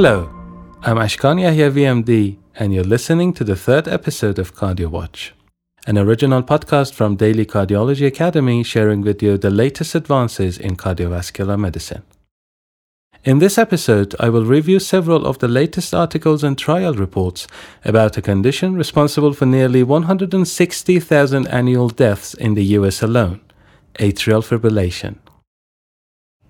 Hello, I'm Ashkan Yahya VMD, and you're listening to the third episode of Cardio Watch, an original podcast from Daily Cardiology Academy sharing with you the latest advances in cardiovascular medicine. In this episode, I will review several of the latest articles and trial reports about a condition responsible for nearly 160,000 annual deaths in the US alone atrial fibrillation.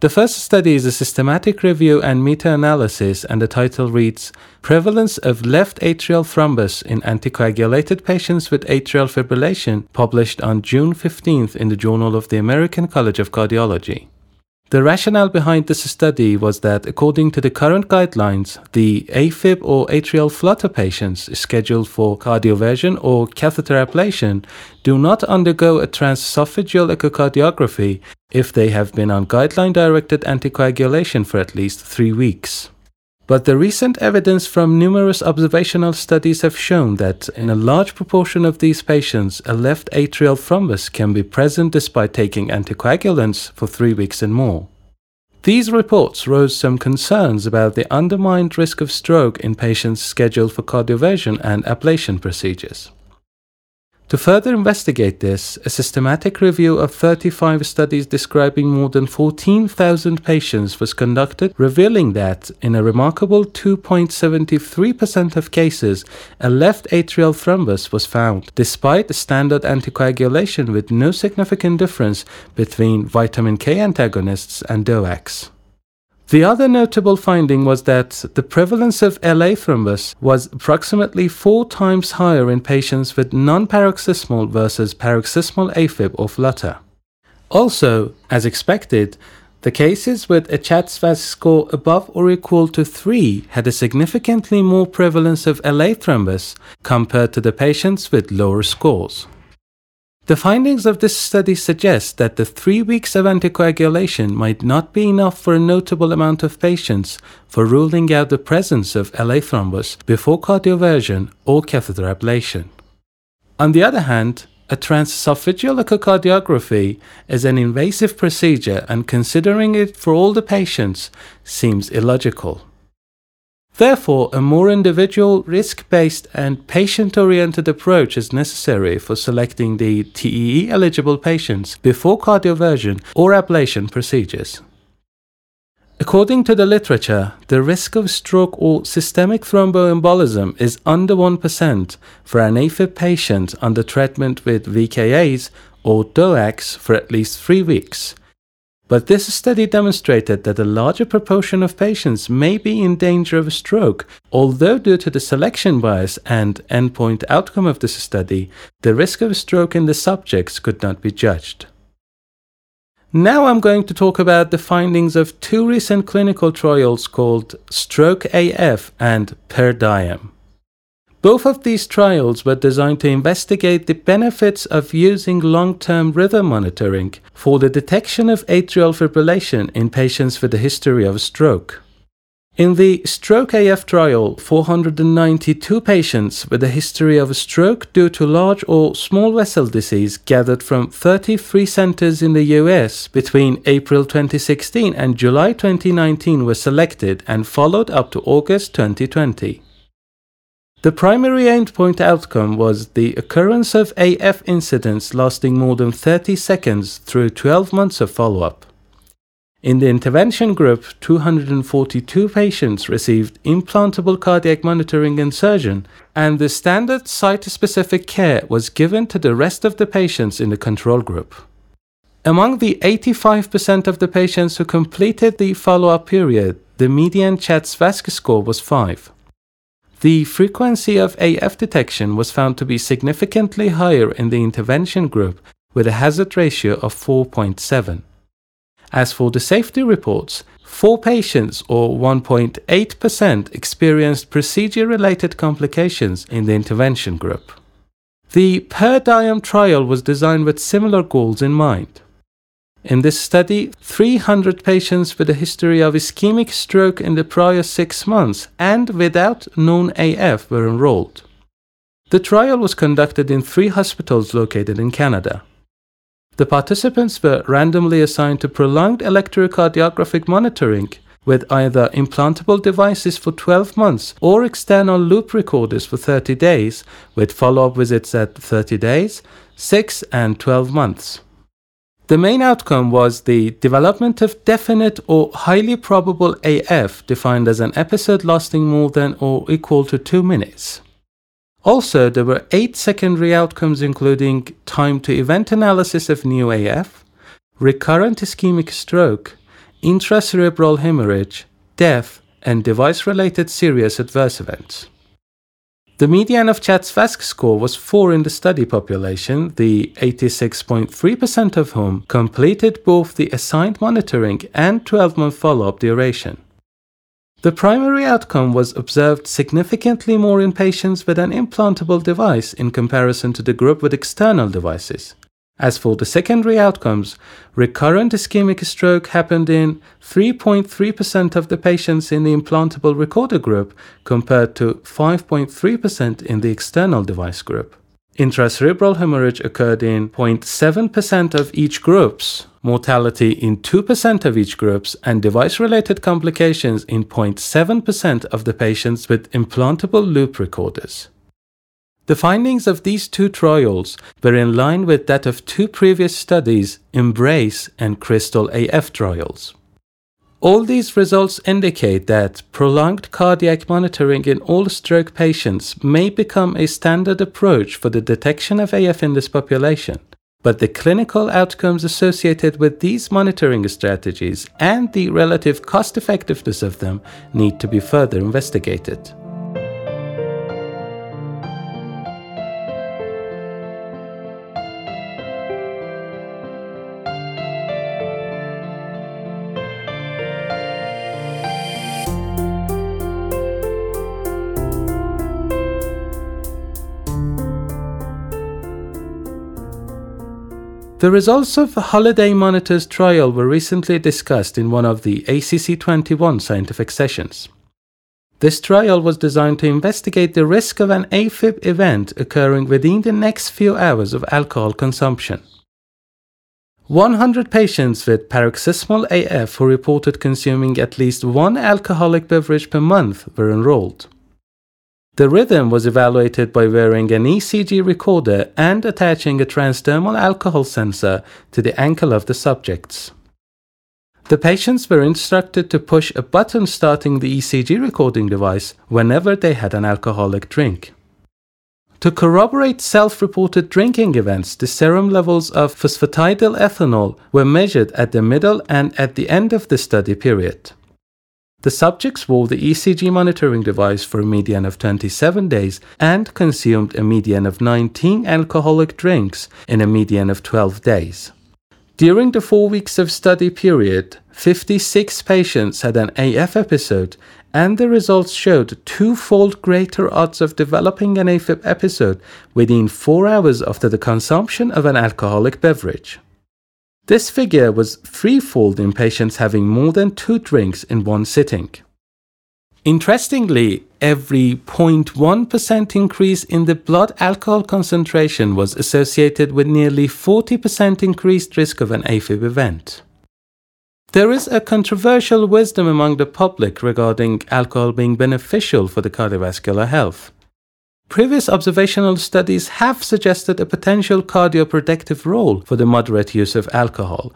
The first study is a systematic review and meta analysis, and the title reads Prevalence of left atrial thrombus in anticoagulated patients with atrial fibrillation, published on June 15th in the Journal of the American College of Cardiology. The rationale behind this study was that, according to the current guidelines, the AFib or atrial flutter patients scheduled for cardioversion or catheter ablation do not undergo a transesophageal echocardiography if they have been on guideline directed anticoagulation for at least three weeks. But the recent evidence from numerous observational studies have shown that in a large proportion of these patients, a left atrial thrombus can be present despite taking anticoagulants for three weeks and more. These reports rose some concerns about the undermined risk of stroke in patients scheduled for cardioversion and ablation procedures. To further investigate this, a systematic review of 35 studies describing more than 14,000 patients was conducted, revealing that, in a remarkable 2.73% of cases, a left atrial thrombus was found, despite standard anticoagulation with no significant difference between vitamin K antagonists and DOACs. The other notable finding was that the prevalence of LA thrombus was approximately four times higher in patients with non paroxysmal versus paroxysmal AFib or flutter. Also, as expected, the cases with a CHA2DS2-VASc score above or equal to 3 had a significantly more prevalence of LA thrombus compared to the patients with lower scores. The findings of this study suggest that the three weeks of anticoagulation might not be enough for a notable amount of patients for ruling out the presence of LA thrombus before cardioversion or catheter ablation. On the other hand, a transesophageal echocardiography is an invasive procedure and considering it for all the patients seems illogical. Therefore, a more individual, risk based, and patient oriented approach is necessary for selecting the TEE eligible patients before cardioversion or ablation procedures. According to the literature, the risk of stroke or systemic thromboembolism is under 1% for an AFib patient under treatment with VKAs or DOACs for at least three weeks, but this study demonstrated that a larger proportion of patients may be in danger of a stroke, although due to the selection bias and endpoint outcome of this study, the risk of stroke in the subjects could not be judged. Now I'm going to talk about the findings of two recent clinical trials called Stroke AF and PER DIEM. Both of these trials were designed to investigate the benefits of using long term rhythm monitoring for the detection of atrial fibrillation in patients with a history of stroke. In the Stroke AF trial, 492 patients with a history of stroke due to large or small vessel disease gathered from 33 centers in the US between April 2016 and July 2019 were selected and followed up to August 2020. The primary endpoint outcome was the occurrence of AF incidents lasting more than 30 seconds through 12 months of follow up. In the intervention group, 242 patients received implantable cardiac monitoring insertion, and the standard site specific care was given to the rest of the patients in the control group. Among the 85% of the patients who completed the follow up period, the median CHA2DS2-VASc score was 5. The frequency of AF detection was found to be significantly higher in the intervention group with a hazard ratio of 4.7. As for the safety reports, four patients, or 1.8%, experienced procedure related complications in the intervention group. The PER DIEM trial was designed with similar goals in mind. In this study, 300 patients with a history of ischemic stroke in the prior six months and without known AF were enrolled. The trial was conducted in three hospitals located in Canada. The participants were randomly assigned to prolonged electrocardiographic monitoring with either implantable devices for 12 months or external loop recorders for 30 days, with follow up visits at 30 days, 6 and 12 months. The main outcome was the development of definite or highly probable AF, defined as an episode lasting more than or equal to 2 minutes. Also, there were eight secondary outcomes, including time to event analysis of new AF, recurrent ischemic stroke, intracerebral hemorrhage, death, and device related serious adverse events. The median of CHA2DS2-VASc score was 4 in the study population, the 86.3% of whom completed both the assigned monitoring and 12 month follow up duration. The primary outcome was observed significantly more in patients with an implantable device in comparison to the group with external devices. As for the secondary outcomes, recurrent ischemic stroke happened in 3.3% of the patients in the implantable recorder group compared to 5.3% in the external device group. Intracerebral hemorrhage occurred in 0.7% of each groups, mortality in 2% of each groups, and device-related complications in 0.7% of the patients with implantable loop recorders. The findings of these two trials were in line with that of two previous studies, Embrace and Crystal AF trials. All these results indicate that prolonged cardiac monitoring in all stroke patients may become a standard approach for the detection of AF in this population, but the clinical outcomes associated with these monitoring strategies and the relative cost effectiveness of them need to be further investigated. The results of Holiday Monitor's trial were recently discussed in one of the ACC 21 scientific sessions. This trial was designed to investigate the risk of an AFib event occurring within the next few hours of alcohol consumption. 100 patients with paroxysmal AF who reported consuming at least one alcoholic beverage per month were enrolled. The rhythm was evaluated by wearing an ECG recorder and attaching a transdermal alcohol sensor to the ankle of the subjects. The patients were instructed to push a button starting the ECG recording device whenever they had an alcoholic drink. To corroborate self reported drinking events, the serum levels of phosphatidyl ethanol were measured at the middle and at the end of the study period. The subjects wore the ECG monitoring device for a median of 27 days and consumed a median of 19 alcoholic drinks in a median of 12 days. During the four weeks of study period, 56 patients had an AF episode, and the results showed twofold greater odds of developing an AFib episode within four hours after the consumption of an alcoholic beverage. This figure was threefold in patients having more than two drinks in one sitting. Interestingly, every 0.1% increase in the blood alcohol concentration was associated with nearly 40% increased risk of an AFib event. There is a controversial wisdom among the public regarding alcohol being beneficial for the cardiovascular health. Previous observational studies have suggested a potential cardioprotective role for the moderate use of alcohol,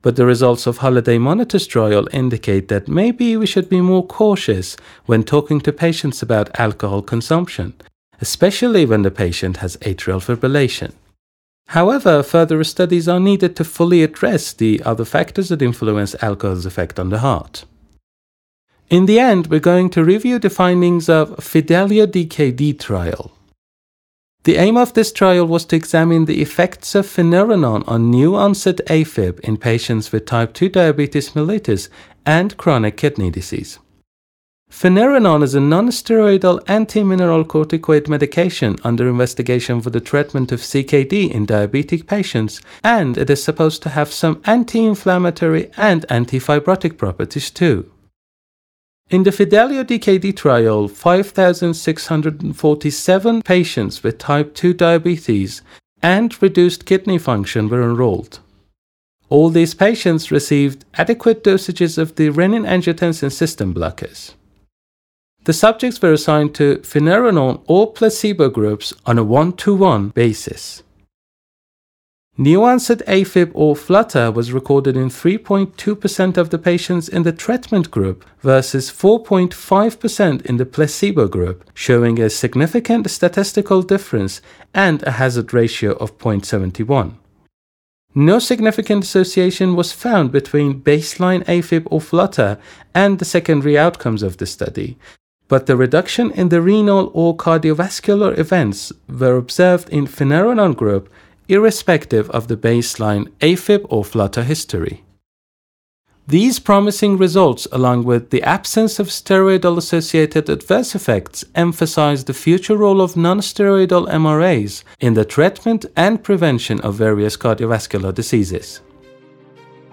but the results of Holiday Monitor's trial indicate that maybe we should be more cautious when talking to patients about alcohol consumption, especially when the patient has atrial fibrillation. However, further studies are needed to fully address the other factors that influence alcohol's effect on the heart. In the end, we're going to review the findings of Fidelio DKD trial. The aim of this trial was to examine the effects of finerenone on new onset AFib in patients with type 2 diabetes mellitus and chronic kidney disease. Finerenone is a non-steroidal anti-mineralocorticoid medication under investigation for the treatment of CKD in diabetic patients, and it is supposed to have some anti-inflammatory and anti-fibrotic properties too. In the Fidelio DKD trial, 5,647 patients with type 2 diabetes and reduced kidney function were enrolled. All these patients received adequate dosages of the renin-angiotensin system blockers. The subjects were assigned to finerenone or placebo groups on a one to one basis. Neoonset AFib or flutter was recorded in 3.2% of the patients in the treatment group versus 4.5% in the placebo group, showing a significant statistical difference and a hazard ratio of 0.71. No significant association was found between baseline AFib or flutter and the secondary outcomes of the study, but the reduction in the renal or cardiovascular events were observed in finerenone group irrespective of the baseline AFib or flutter history. These promising results, along with the absence of steroidal associated adverse effects, emphasize the future role of non-steroidal MRAs in the treatment and prevention of various cardiovascular diseases.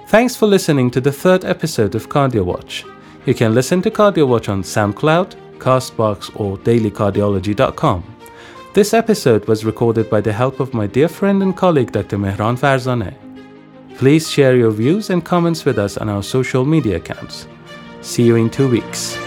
Thanks for listening to the third episode of CardioWatch. You can listen to CardioWatch on SoundCloud, Castbox, or dailycardiology.com. This episode was recorded by the help of my dear friend and colleague Dr. Mehran Farzaneh. Please share your views and comments with us on our social media accounts. See you in two weeks.